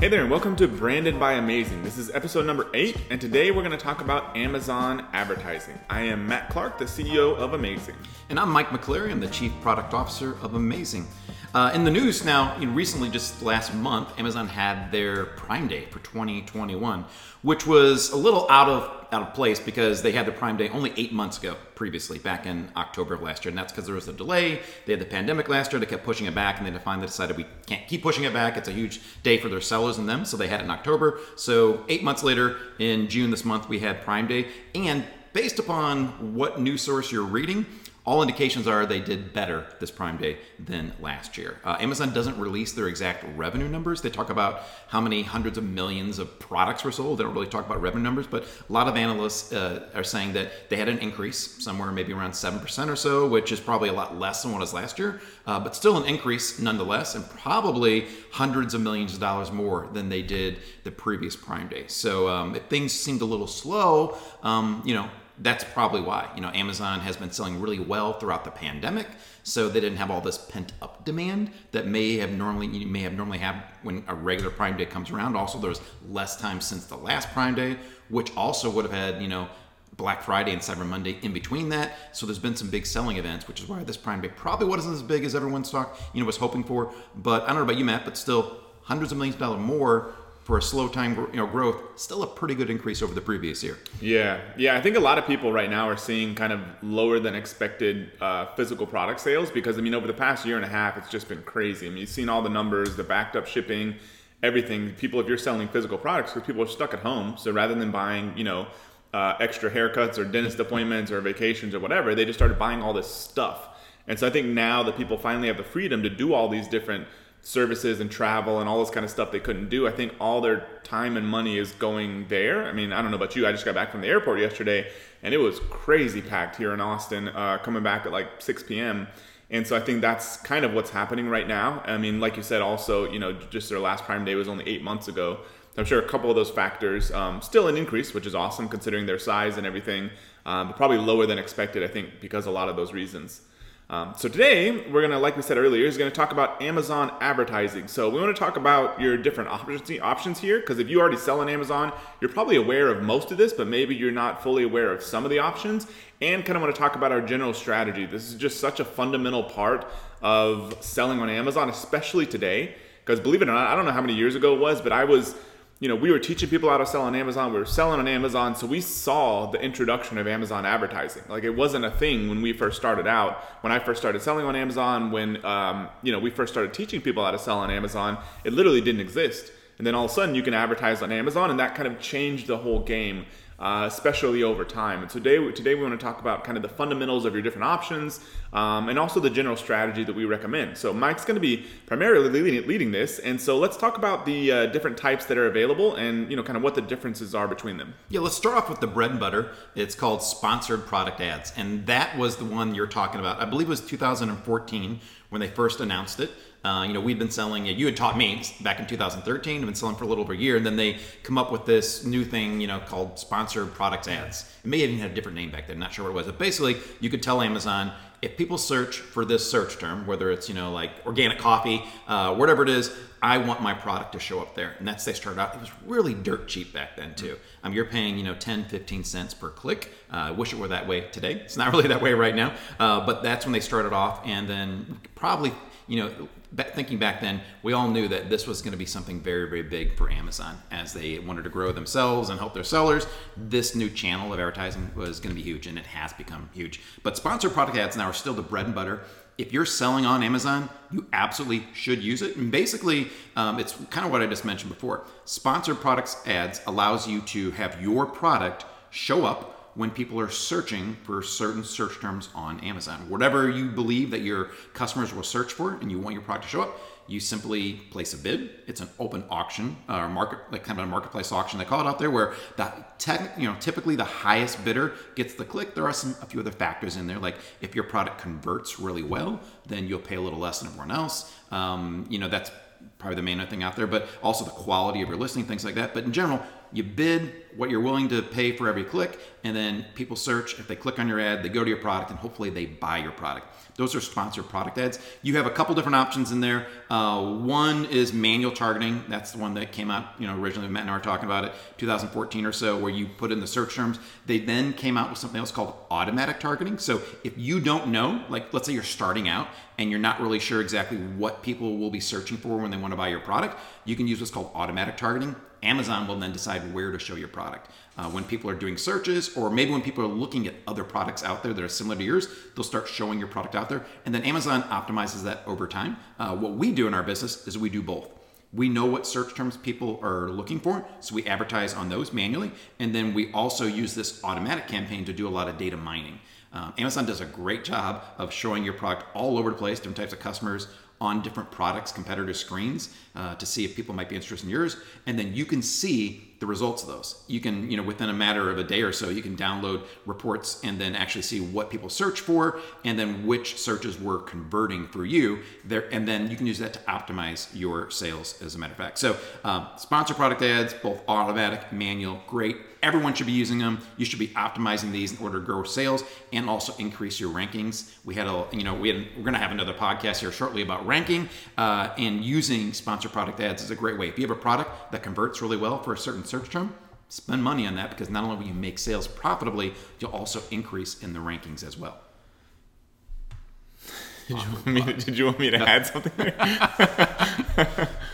Hey there, and welcome to Branded by Amazing. This is episode number eight, and today we're going to talk about Amazon advertising. I am Matt Clark, the CEO of Amazing. And I'm Mike McCleary. I'm the Chief Product Officer of Amazing. Uh, in the news now, you know, recently, just last month, Amazon had their Prime Day for 2021, which was a little out of out of place because they had the Prime Day only eight months ago previously, back in October of last year, and that's because there was a delay. They had the pandemic last year; they kept pushing it back, and they finally decided we can't keep pushing it back. It's a huge day for their sellers and them, so they had it in October. So eight months later, in June this month, we had Prime Day, and based upon what news source you're reading, all indications are they did better this Prime Day than last year. Uh, Amazon doesn't release their exact revenue numbers. They talk about how many hundreds of millions of products were sold. They don't really talk about revenue numbers, but a lot of analysts uh, are saying that they had an increase somewhere maybe around 7% or so, which is probably a lot less than what was last year, uh, but still an increase nonetheless, and probably hundreds of millions of dollars more than they did the previous Prime Day. So um, if things seemed a little slow, um, you know, that's probably why. You know, Amazon has been selling really well throughout the pandemic, so they didn't have all this pent up demand that may have normally you may have normally had when a regular Prime Day comes around. Also, there's less time since the last Prime Day, which also would have had you know Black Friday and Cyber Monday in between that. So there's been some big selling events, which is why this Prime Day probably wasn't as big as everyone's talk you know was hoping for. But I don't know about you, Matt, but still hundreds of millions of dollars more for a slow time you know, growth, still a pretty good increase over the previous year. Yeah, yeah. I think a lot of people right now are seeing kind of lower than expected uh, physical product sales because I mean over the past year and a half, it's just been crazy. I mean, you've seen all the numbers, the backed up shipping, everything. People, if you're selling physical products, because people are stuck at home, so rather than buying, you know. Uh, extra haircuts or dentist appointments or vacations or whatever, they just started buying all this stuff. And so I think now that people finally have the freedom to do all these different services and travel and all this kind of stuff they couldn't do. I think all their time and money is going there. I mean, I don't know about you. I just got back from the airport yesterday and it was crazy packed here in Austin, uh, coming back at like 6 p.m. And so I think that's kind of what's happening right now. I mean, like you said, also, you know, just their last Prime Day was only eight months ago. I'm sure a couple of those factors, um, still an increase, which is awesome considering their size and everything, um, but probably lower than expected, I think, because a lot of those reasons. Um, so today we're gonna, like we said earlier, is gonna talk about Amazon advertising. So we want to talk about your different options options here, because if you already sell on Amazon, you're probably aware of most of this, but maybe you're not fully aware of some of the options. And kind of want to talk about our general strategy. This is just such a fundamental part of selling on Amazon, especially today. Because believe it or not, I don't know how many years ago it was, but I was you know, we were teaching people how to sell on Amazon. We were selling on Amazon. So we saw the introduction of Amazon advertising. Like it wasn't a thing when we first started out. When I first started selling on Amazon, when, um, you know, we first started teaching people how to sell on Amazon, it literally didn't exist. And then all of a sudden you can advertise on Amazon and that kind of changed the whole game uh, especially over time. And today, today we want to talk about kind of the fundamentals of your different options um, and also the general strategy that we recommend. So Mike's going to be primarily leading, leading this, and so let's talk about the uh, different types that are available and you know kind of what the differences are between them. Yeah, let's start off with the bread and butter. It's called sponsored product ads, and that was the one you're talking about. I believe it was 2014 when they first announced it. Uh, you know, we'd been selling, you had taught me back in 2013, I've been selling for a little over a year, and then they come up with this new thing, you know, called sponsored products ads. It may have even had a different name back then, not sure what it was. But basically, you could tell Amazon, if people search for this search term, whether it's, you know, like organic coffee, uh, whatever it is, I want my product to show up there. And that's, they started out, it was really dirt cheap back then too. Um, you're paying, you know, 10, 15 cents per click. Uh, I wish it were that way today. It's not really that way right now. Uh, but that's when they started off. And then probably, you know, thinking back then, we all knew that this was going to be something very, very big for Amazon as they wanted to grow themselves and help their sellers. This new channel of advertising was going to be huge, and it has become huge. But sponsored product ads now are still the bread and butter. If you're selling on Amazon, you absolutely should use it. And basically, um, it's kind of what I just mentioned before. Sponsored products ads allows you to have your product show up when people are searching for certain search terms on Amazon. Whatever you believe that your customers will search for and you want your product to show up, you simply place a bid. It's an open auction or uh, market, like kind of a marketplace auction they call it out there, where the tech, you know, typically the highest bidder gets the click. There are some a few other factors in there, like if your product converts really well, then you'll pay a little less than everyone else. Um, you know, that's probably the main thing out there, but also the quality of your listing, things like that. But in general, You bid what you're willing to pay for every click, and then people search. If they click on your ad, they go to your product, and hopefully they buy your product. Those are sponsored product ads. You have a couple different options in there. Uh, one is manual targeting. That's the one that came out, you know, originally Matt and I were talking about it, 2014 or so, where you put in the search terms. They then came out with something else called automatic targeting. So if you don't know, like let's say you're starting out and you're not really sure exactly what people will be searching for when they want to buy your product, you can use what's called automatic targeting. Amazon will then decide where to show your product. Uh, when people are doing searches, or maybe when people are looking at other products out there that are similar to yours, they'll start showing your product out there. And then Amazon optimizes that over time. Uh, what we do in our business is we do both. We know what search terms people are looking for, so we advertise on those manually. And then we also use this automatic campaign to do a lot of data mining. Uh, Amazon does a great job of showing your product all over the place, different types of customers on different products, competitor screens uh, to see if people might be interested in yours. And then you can see the results of those. You can, you know, within a matter of a day or so, you can download reports and then actually see what people search for and then which searches were converting for you there. And then you can use that to optimize your sales as a matter of fact. So um, sponsor product ads, both automatic, manual, great. Everyone should be using them. You should be optimizing these in order to grow sales and also increase your rankings. We had a, you know, we had, we're going to have another podcast here shortly about ranking uh, and using sponsor product ads is a great way. If you have a product that converts really well for a certain search term, spend money on that because not only will you make sales profitably, you'll also increase in the rankings as well. Did you want me to, did you want me to add something there?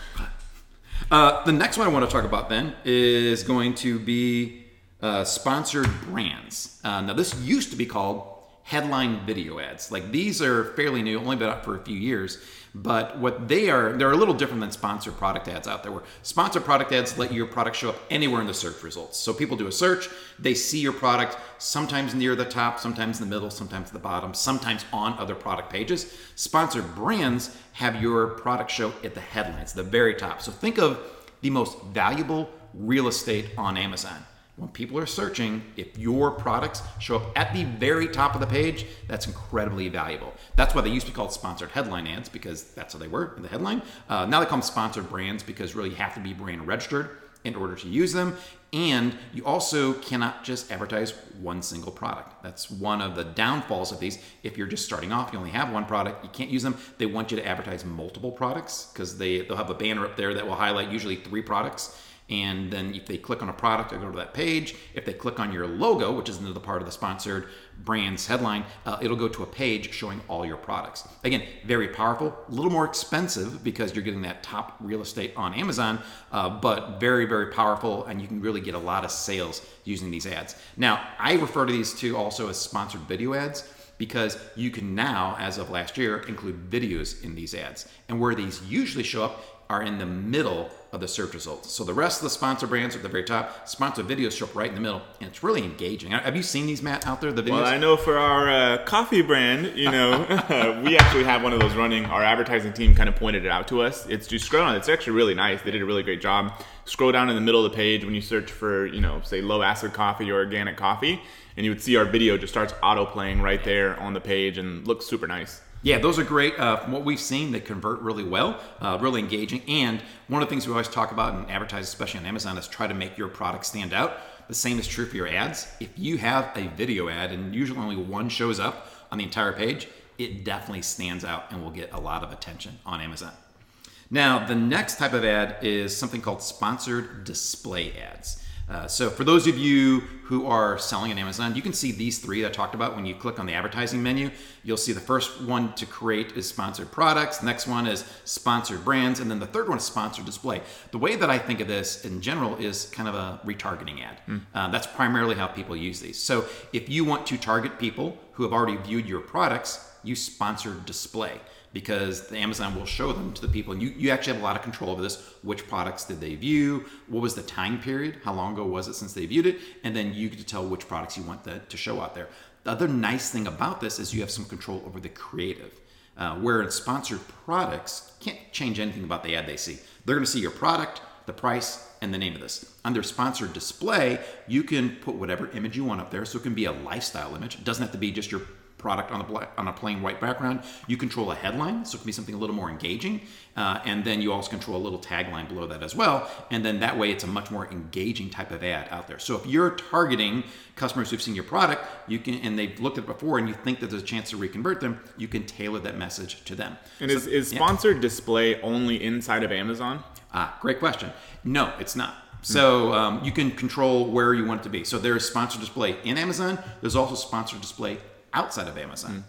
Uh, the next one I want to talk about then is going to be uh, sponsored brands. Uh, now, this used to be called headline video ads. Like these are fairly new, only been up for a few years. But what they are, they're a little different than sponsored product ads out there. Where sponsored product ads let your product show up anywhere in the search results. So people do a search, they see your product sometimes near the top, sometimes in the middle, sometimes the bottom, sometimes on other product pages. Sponsored brands have your product show at the headlines, the very top. So think of the most valuable real estate on Amazon when people are searching, if your products show up at the very top of the page, that's incredibly valuable. That's why they used to be called sponsored headline ads because that's how they were in the headline. Uh, now they call them sponsored brands because really you have to be brand registered in order to use them. And you also cannot just advertise one single product. That's one of the downfalls of these. If you're just starting off, you only have one product, you can't use them. They want you to advertise multiple products because they, they'll have a banner up there that will highlight usually three products and then if they click on a product, they go to that page. If they click on your logo, which is another part of the sponsored brand's headline, uh, it'll go to a page showing all your products. Again, very powerful, a little more expensive because you're getting that top real estate on Amazon, uh, but very, very powerful, and you can really get a lot of sales using these ads. Now, I refer to these two also as sponsored video ads because you can now, as of last year, include videos in these ads. And where these usually show up are in the middle of the search results. So the rest of the sponsor brands are at the very top. Sponsor videos show up right in the middle, and it's really engaging. Have you seen these, Matt, out there? The videos. Well, I know for our uh, coffee brand, you know, we actually have one of those running. Our advertising team kind of pointed it out to us. It's just scroll down. It's actually really nice. They did a really great job. Scroll down in the middle of the page when you search for, you know, say low acid coffee or organic coffee, and you would see our video just starts auto playing right there on the page and looks super nice. Yeah, those are great. Uh, from what we've seen, they convert really well, uh, really engaging. And one of the things we always talk about and advertise, especially on Amazon, is try to make your product stand out. The same is true for your ads. If you have a video ad and usually only one shows up on the entire page, it definitely stands out and will get a lot of attention on Amazon. Now, the next type of ad is something called sponsored display ads. Uh, so for those of you who are selling on Amazon, you can see these three that I talked about when you click on the advertising menu. You'll see the first one to create is sponsored products, the next one is sponsored brands, and then the third one is sponsored display. The way that I think of this in general is kind of a retargeting ad. Mm. Uh, that's primarily how people use these. So if you want to target people who have already viewed your products, you sponsor display because the Amazon will show them to the people. And you, you actually have a lot of control over this. Which products did they view? What was the time period? How long ago was it since they viewed it? And then you get to tell which products you want that to show out there. The other nice thing about this is you have some control over the creative. Uh, where in sponsored products, can't change anything about the ad they see. They're going to see your product, the price, and the name of this. Under sponsored display, you can put whatever image you want up there. So it can be a lifestyle image. It doesn't have to be just your product on a black, on a plain white background. You control a headline, so it can be something a little more engaging, uh, and then you also control a little tagline below that as well. And then that way, it's a much more engaging type of ad out there. So if you're targeting customers who've seen your product, you can and they've looked at it before, and you think that there's a chance to reconvert them, you can tailor that message to them. And So- is, is yeah. sponsored display only inside of Amazon? Ah, great question. No, it's not. So um, you can control where you want it to be. So there's sponsored display in Amazon. There's also sponsored display outside of Amazon.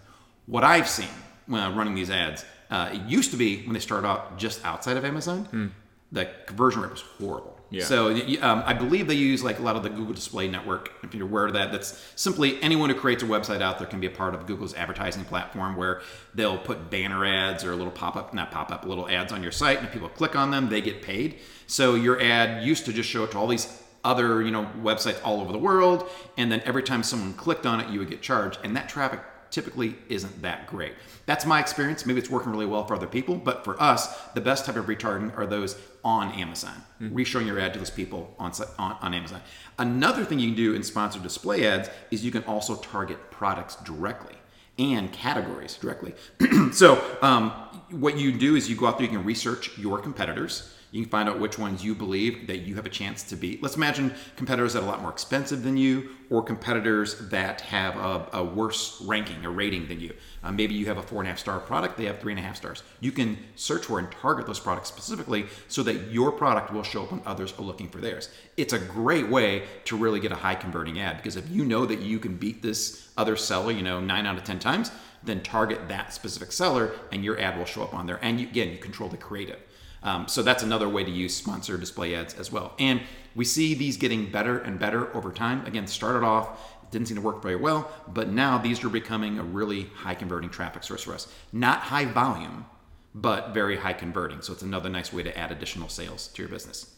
What I've seen when I'm running these ads, uh, it used to be when they started out just outside of Amazon, the conversion rate was horrible. Yeah. So um, I believe they use like a lot of the Google Display Network. If you're aware of that, that's simply anyone who creates a website out there can be a part of Google's advertising platform, where they'll put banner ads or a little pop-up, not pop-up, little ads on your site, and if people click on them, they get paid. So your ad used to just show it to all these other you know websites all over the world, and then every time someone clicked on it, you would get charged, and that traffic typically isn't that great. That's my experience. Maybe it's working really well for other people, but for us, the best type of retargeting are those on Amazon, re-showing your ad to those people on, on on Amazon. Another thing you can do in sponsored display ads is you can also target products directly and categories directly. so um, what you do is you go out there, you can research your competitors. You can find out which ones you believe that you have a chance to beat. Let's imagine competitors that are a lot more expensive than you, or competitors that have a, a worse ranking, a rating than you. Uh, maybe you have a four and a half star product, they have three and a half stars. You can search for and target those products specifically so that your product will show up when others are looking for theirs. It's a great way to really get a high converting ad because if you know that you can beat this other seller, you know, nine out of 10 times, then target that specific seller and your ad will show up on there. And you, again, you control the creative. Um, so that's another way to use sponsor display ads as well. And we see these getting better and better over time. Again, started off, didn't seem to work very well, but now these are becoming a really high converting traffic source for us. Not high volume, but very high converting. So it's another nice way to add additional sales to your business.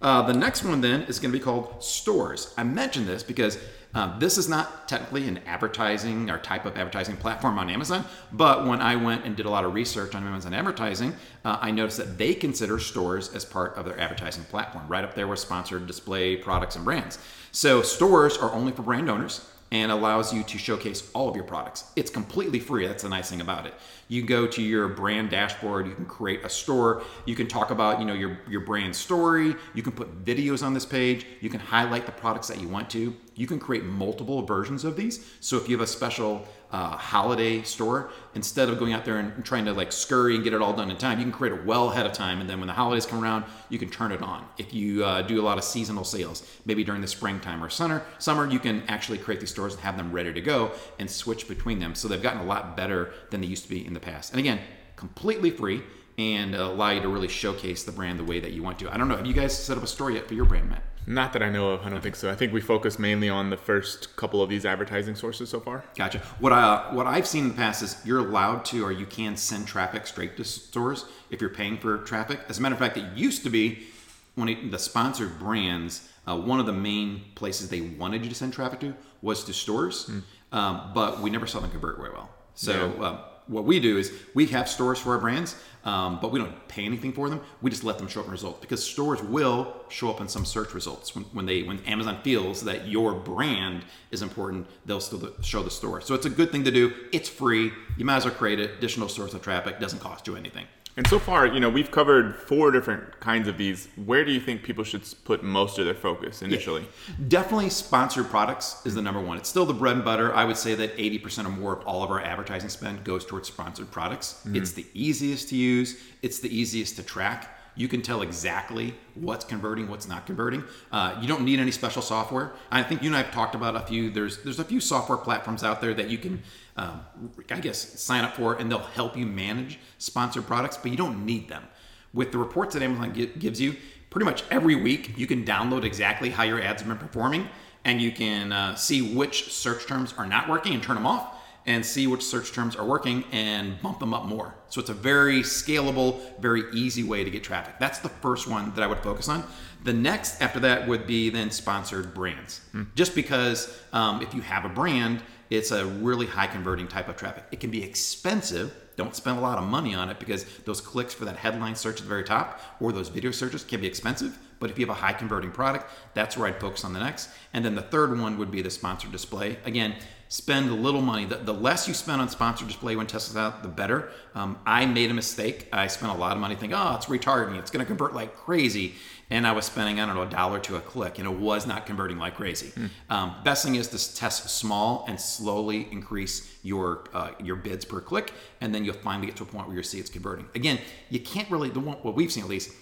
Uh, the next one then is going to be called stores. I mentioned this because uh, this is not technically an advertising or type of advertising platform on Amazon, but when I went and did a lot of research on Amazon advertising, uh, I noticed that they consider stores as part of their advertising platform, right up there with sponsored display products and brands. So stores are only for brand owners and allows you to showcase all of your products. It's completely free. That's the nice thing about it. You can go to your brand dashboard, you can create a store, you can talk about, you know, your your brand story, you can put videos on this page, you can highlight the products that you want to. You can create multiple versions of these. So if you have a special uh, holiday store, instead of going out there and trying to like scurry and get it all done in time, you can create a well ahead of time. And then when the holidays come around, you can turn it on. If you uh, do a lot of seasonal sales, maybe during the springtime or summer, summer, you can actually create these stores and have them ready to go and switch between them. So they've gotten a lot better than they used to be in the past. And again, completely free and allow you to really showcase the brand the way that you want to. I don't know. Have you guys set up a store yet for your brand, Matt? Not that I know of. I don't think so. I think we focus mainly on the first couple of these advertising sources so far. Gotcha. What I what I've seen in the past is you're allowed to, or you can send traffic straight to stores if you're paying for traffic. As a matter of fact, it used to be when it, the sponsored brands, uh, one of the main places they wanted you to send traffic to was to stores, um, but we never saw them convert very well. So. Yeah. Uh, what we do is we have stores for our brands, um, but we don't pay anything for them. We just let them show up in results because stores will show up in some search results when, when they when Amazon feels that your brand is important. They'll still show the store. So it's a good thing to do. It's free. You might as well create it. Additional source of traffic doesn't cost you anything. And so far, you know, we've covered four different kinds of these. Where do you think people should put most of their focus initially? Definitely sponsored products is the number one. It's still the bread and butter. I would say that 80% or more of all of our advertising spend goes towards sponsored products. It's the easiest to use, it's the easiest to track. You can tell exactly what's converting, what's not converting. Uh, you don't need any special software. I think you and I have talked about a few. There's there's a few software platforms out there that you can, um, I guess, sign up for, and they'll help you manage sponsored products, but you don't need them. With the reports that Amazon gi- gives you, pretty much every week you can download exactly how your ads have been performing, and you can uh, see which search terms are not working and turn them off and see which search terms are working and bump them up more. So it's a very scalable, very easy way to get traffic. That's the first one that I would focus on. The next after that would be then sponsored brands. Just because um, if you have a brand, it's a really high converting type of traffic. It can be expensive. Don't spend a lot of money on it because those clicks for that headline search at the very top or those video searches can be expensive. But if you have a high converting product, that's where I'd focus on the next. And then the third one would be the sponsored display. Again, spend a little money. The, the less you spend on sponsored display when testing out, the better. Um, I made a mistake. I spent a lot of money thinking, oh, it's retargeting. It's going to convert like crazy. And I was spending, I don't know, a dollar to a click, and it was not converting like crazy. Mm. Um, best thing is to test small and slowly increase your uh, your bids per click, and then you'll finally get to a point where you see it's converting. Again, you can't really, the one, what we've seen at least,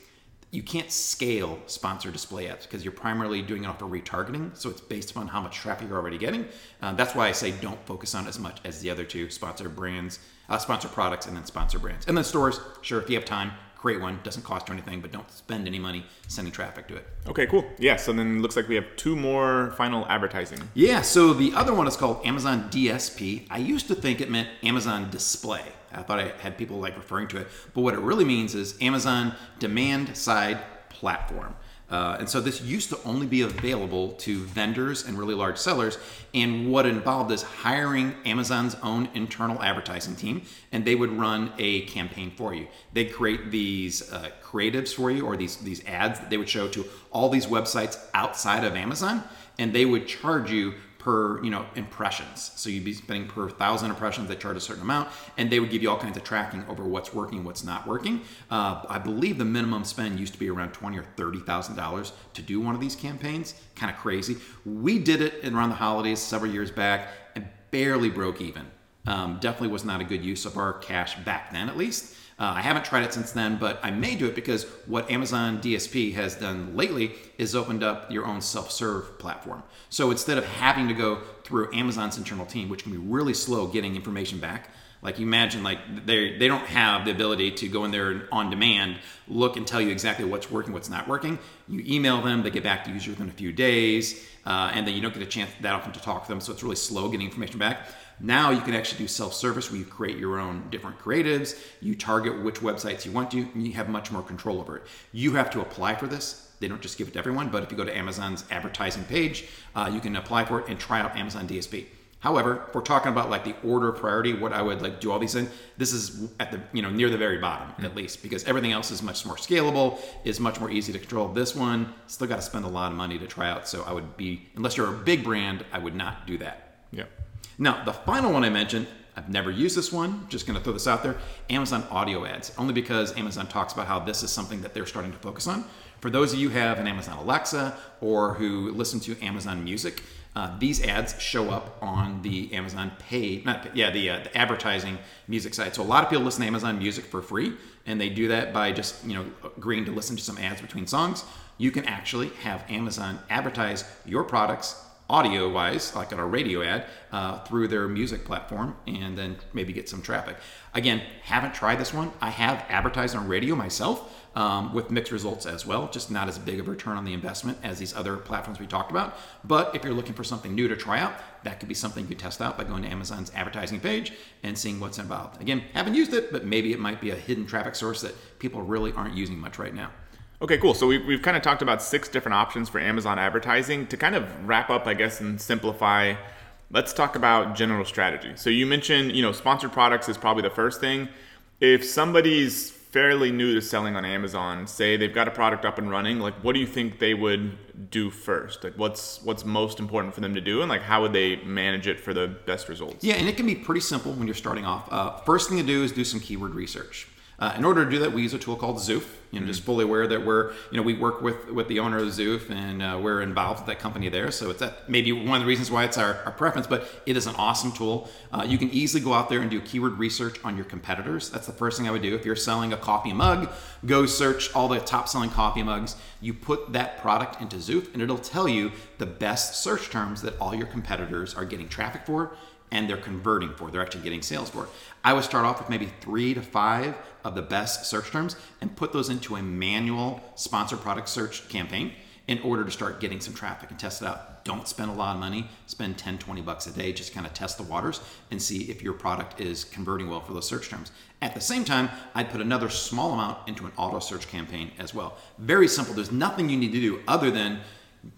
you can't scale sponsor display ads because you're primarily doing it off of retargeting. So it's based upon how much traffic you're already getting. Uh, that's why I say don't focus on as much as the other two sponsor brands, uh, sponsor products, and then sponsor brands. And then stores, sure, if you have time, create one. Doesn't cost you anything, but don't spend any money sending traffic to it. Okay, cool. Yeah, so then looks like we have two more final advertising. Yeah, so the other one is called Amazon DSP. I used to think it meant Amazon Display. I thought I had people like referring to it, but what it really means is Amazon Demand Side Platform. Uh, and so this used to only be available to vendors and really large sellers. And what involved is hiring Amazon's own internal advertising team, and they would run a campaign for you. They'd create these uh, creatives for you, or these these ads that they would show to all these websites outside of Amazon, and they would charge you per you know impressions. So you'd be spending per thousand impressions. They charge a certain amount, and they would give you all kinds of tracking over what's working, what's not working. Uh, I believe the minimum spend used to be around twenty or thirty thousand dollars to do one of these campaigns. Kind of crazy. We did it around the holidays several years back and barely broke even. Um, definitely was not a good use of our cash back then, at least. Uh, I haven't tried it since then, but I may do it because what Amazon DSP has done lately is opened up your own self serve platform. So instead of having to go through Amazon's internal team, which can be really slow getting information back, like you imagine, like they they don't have the ability to go in there on demand, look and tell you exactly what's working, what's not working. You email them, they get back to you within a few days, uh, and then you don't get a chance that often to talk to them. So it's really slow getting information back. Now you can actually do self-service where you create your own different creatives, you target which websites you want to, and you have much more control over it. You have to apply for this. They don't just give it to everyone, but if you go to Amazon's advertising page, uh, you can apply for it and try out Amazon DSP. However, if we're talking about like the order priority, what I would like do all these things, this is at the you know near the very bottom mm-hmm. at least because everything else is much more scalable, is much more easy to control. This one still got to spend a lot of money to try out, so I would be unless you're a big brand, I would not do that. Yeah. Now, the final one I mentioned, I've never used this one, just to throw this out there Amazon audio ads, only because Amazon talks about how this is something that they're starting to focus on. For those of you who have an Amazon Alexa or who listen to Amazon Music, uh, these ads show up on the Amazon pay, not yeah, the, uh, the advertising music side. So a lot of people listen to Amazon Music for free, and they do that by just you know agreeing to listen to some ads between songs. You can actually have Amazon advertise your products audio wise, like on a radio ad, uh, through their music platform and then maybe get some traffic. Again, haven't tried this one. I have advertised on radio myself um, with mixed results as well, just not as big of a return on the investment as these other platforms we talked about. But if you're looking for something new to try out, that could be something you could test out by going to Amazon's advertising page and seeing what's involved. Again, haven't used it, but maybe it might be a hidden traffic source that people really aren't using much right now. Okay, cool. So we've, we've kind of talked about six different options for Amazon advertising. To kind of wrap up, I guess, and simplify, let's talk about general strategy. So you mentioned, you know, sponsored products is probably the first thing. If somebody's fairly new to selling on Amazon, say they've got a product up and running, like what do you think they would do first? Like what's what's most important for them to do, and like how would they manage it for the best results? Yeah, and it can be pretty simple when you're starting off. Uh, first thing to do is do some keyword research. Uh, in order to do that, we use a tool called Zoof. You know, mm-hmm. just fully aware that we're, you know, we work with with the owner of Zoof, and uh, we're involved with that company there. So it's that maybe one of the reasons why it's our, our preference, but it is an awesome tool. Uh, you can easily go out there and do keyword research on your competitors. That's the first thing I would do. If you're selling a coffee mug, go search all the top selling coffee mugs. You put that product into Zoof, and it'll tell you the best search terms that all your competitors are getting traffic for and they're converting for. They're actually getting sales for. It. I would start off with maybe three to five of the best search terms and put those into a manual sponsor product search campaign in order to start getting some traffic and test it out. Don't spend a lot of money, spend 10, 20 bucks a day, just kind of test the waters and see if your product is converting well for those search terms. At the same time, I'd put another small amount into an auto search campaign as well. Very simple. There's nothing you need to do other than,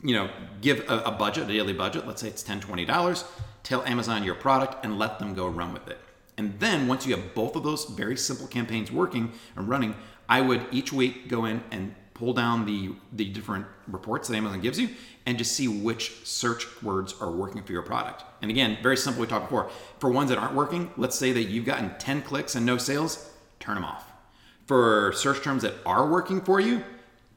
you know, give a, a budget, a daily budget. Let's say it's 10, 20 dollars tell Amazon your product, and let them go run with it. And then once you have both of those very simple campaigns working and running, I would each week go in and pull down the the different reports that Amazon gives you and just see which search words are working for your product. And again, very simple. We talked before. For ones that aren't working, let's say that you've gotten 10 clicks and no sales, turn them off. For search terms that are working for you,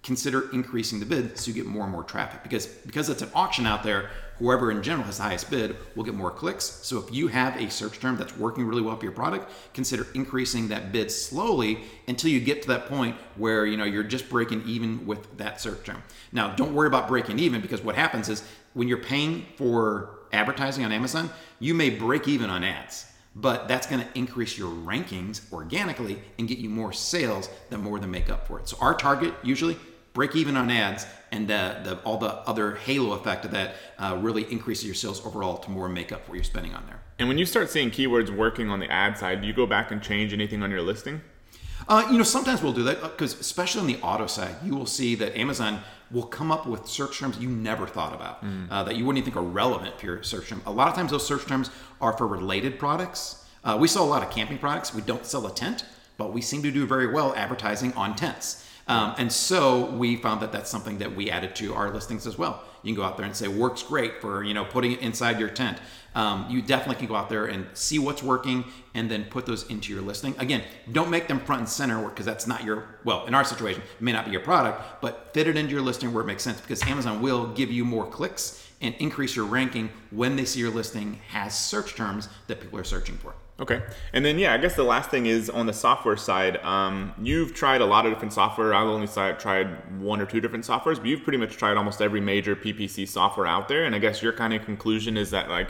consider increasing the bid so you get more and more traffic. Because because it's an auction out there whoever in general has the highest bid will get more clicks. So if you have a search term that's working really well for your product consider increasing that bid slowly until you get to that point where you know you're just breaking even with that search term. Now don't worry about breaking even because what happens is when you're paying for advertising on amazon you may break even on ads but that's going to increase your rankings organically and get you more sales that more than make up for it. So our target usually break even on ads, and uh, the, all the other halo effect of that uh, really increases your sales overall to more make up for what you're spending on there. And when you start seeing keywords working on the ad side, do you go back and change anything on your listing? Uh, you know, sometimes we'll do that because, especially on the auto side, you will see that Amazon will come up with search terms you never thought about mm. uh, that you wouldn't even think are relevant for your search term. A lot of times, those search terms are for related products. Uh, we sell a lot of camping products. We don't sell a tent, but we seem to do very well advertising on tents. Um, and so we found that that's something that we added to our listings as well. You can go out there and say works great for you know putting it inside your tent. Um, you definitely can go out there and see what's working and then put those into your listing. Again, don't make them front and center because that's not your well in our situation it may not be your product, but fit it into your listing where it makes sense because Amazon will give you more clicks and increase your ranking when they see your listing has search terms that people are searching for. Okay. And then, yeah, I guess the last thing is on the software side. Um, you've tried a lot of different software. I've only tried one or two different softwares, but you've pretty much tried almost every major PPC software out there. And I guess your kind of conclusion is that, like,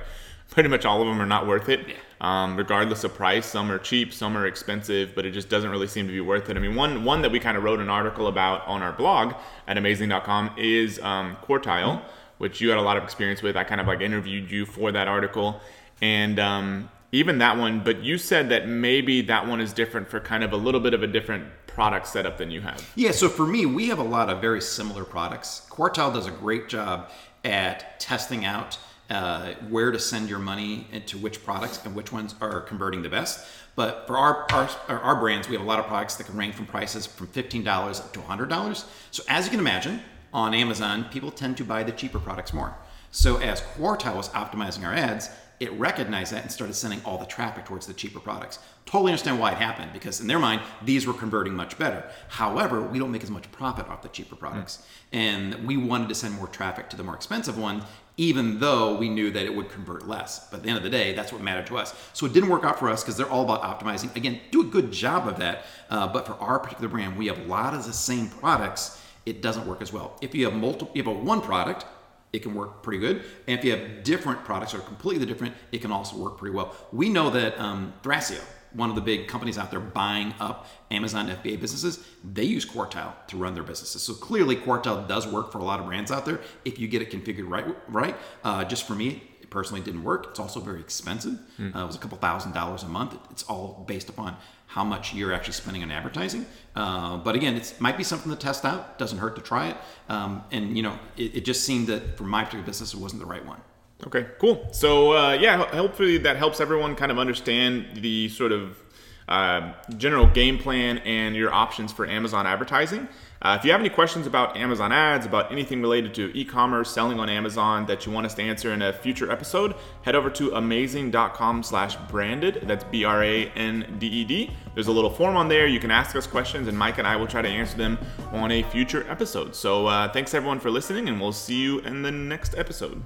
pretty much all of them are not worth it, yeah. um, regardless of price. Some are cheap, some are expensive, but it just doesn't really seem to be worth it. I mean, one one that we kind of wrote an article about on our blog at amazing.com is um, Quartile, mm-hmm. Which you had a lot of experience with. I kind of like interviewed you for that article. And um, even that one, but you said that maybe that one is different for kind of a little bit of a different product setup than you have. Yeah, so for me, we have a lot of very similar products. Quartile does a great job at testing out uh, where to send your money into which products and which ones are converting the best. But for our, our, our brands, we have a lot of products that can range from prices from $15 up to $100. So as you can imagine, on Amazon, people tend to buy the cheaper products more. So as Quartile was optimizing our ads, it recognized that and started sending all the traffic towards the cheaper products. Totally understand why it happened because in their mind, these were converting much better. However, we don't make as much profit off the cheaper products. Mm. And we wanted to send more traffic to the more expensive one, even though we knew that it would convert less. But at the end of the day, that's what mattered to us. So it didn't work out for us because they're all about optimizing. Again, do a good job of that. Uh, but for our particular brand, we have a lot of the same products. It doesn't work as well. If you have multiple, you have a one product, it can work pretty good. And if you have different products that are completely different, it can also work pretty well. We know that um, Thrasio, one of the big companies out there buying up Amazon FBA businesses, they use Quartile to run their businesses. So clearly, Quartile does work for a lot of brands out there if you get it configured right. Right. Uh, just for me, personally didn't work. It's also very expensive. Mm. Uh, it was a couple thousand dollars a month. It's all based upon how much you're actually spending on advertising. Uh, but again, it might be something to test out. Doesn't hurt to try it. Um, and you know, it, it, just seemed that for my particular business, it wasn't the right one. Okay, cool. So uh, yeah, hopefully that helps everyone kind of understand the sort of uh, general game plan and your options for Amazon advertising. Uh, if you have any questions about Amazon ads, about anything related to e-commerce, selling on Amazon that you want us to answer in a future episode, head over to amazing.com slash branded. That's B-R-A-N-D-E-D. There's a little form on there. You can ask us questions and Mike and I will try to answer them on a future episode. So uh, thanks everyone for listening and we'll see you in the next episode.